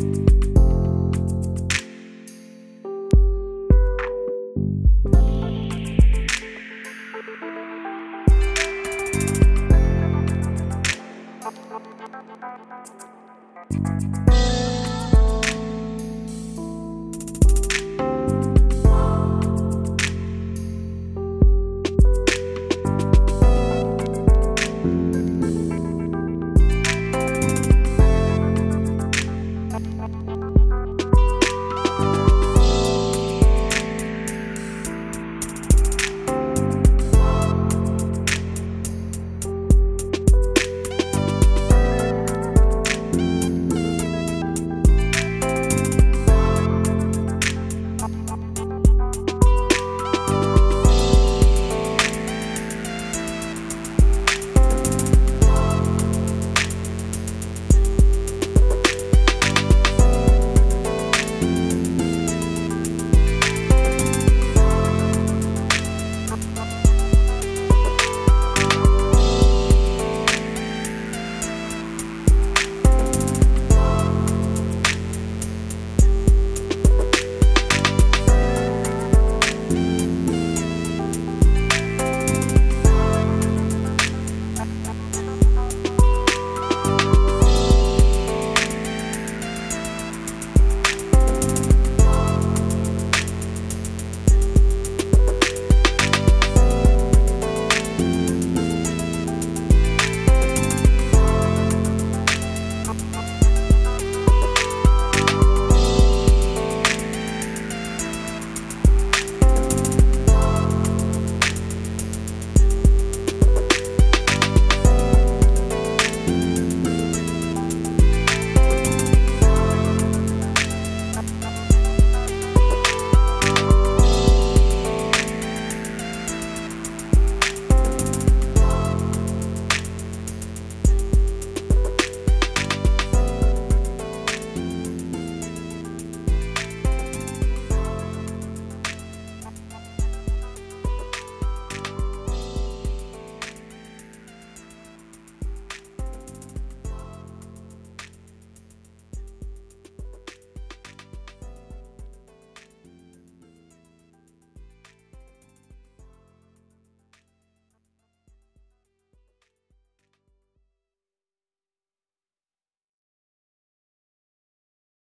you.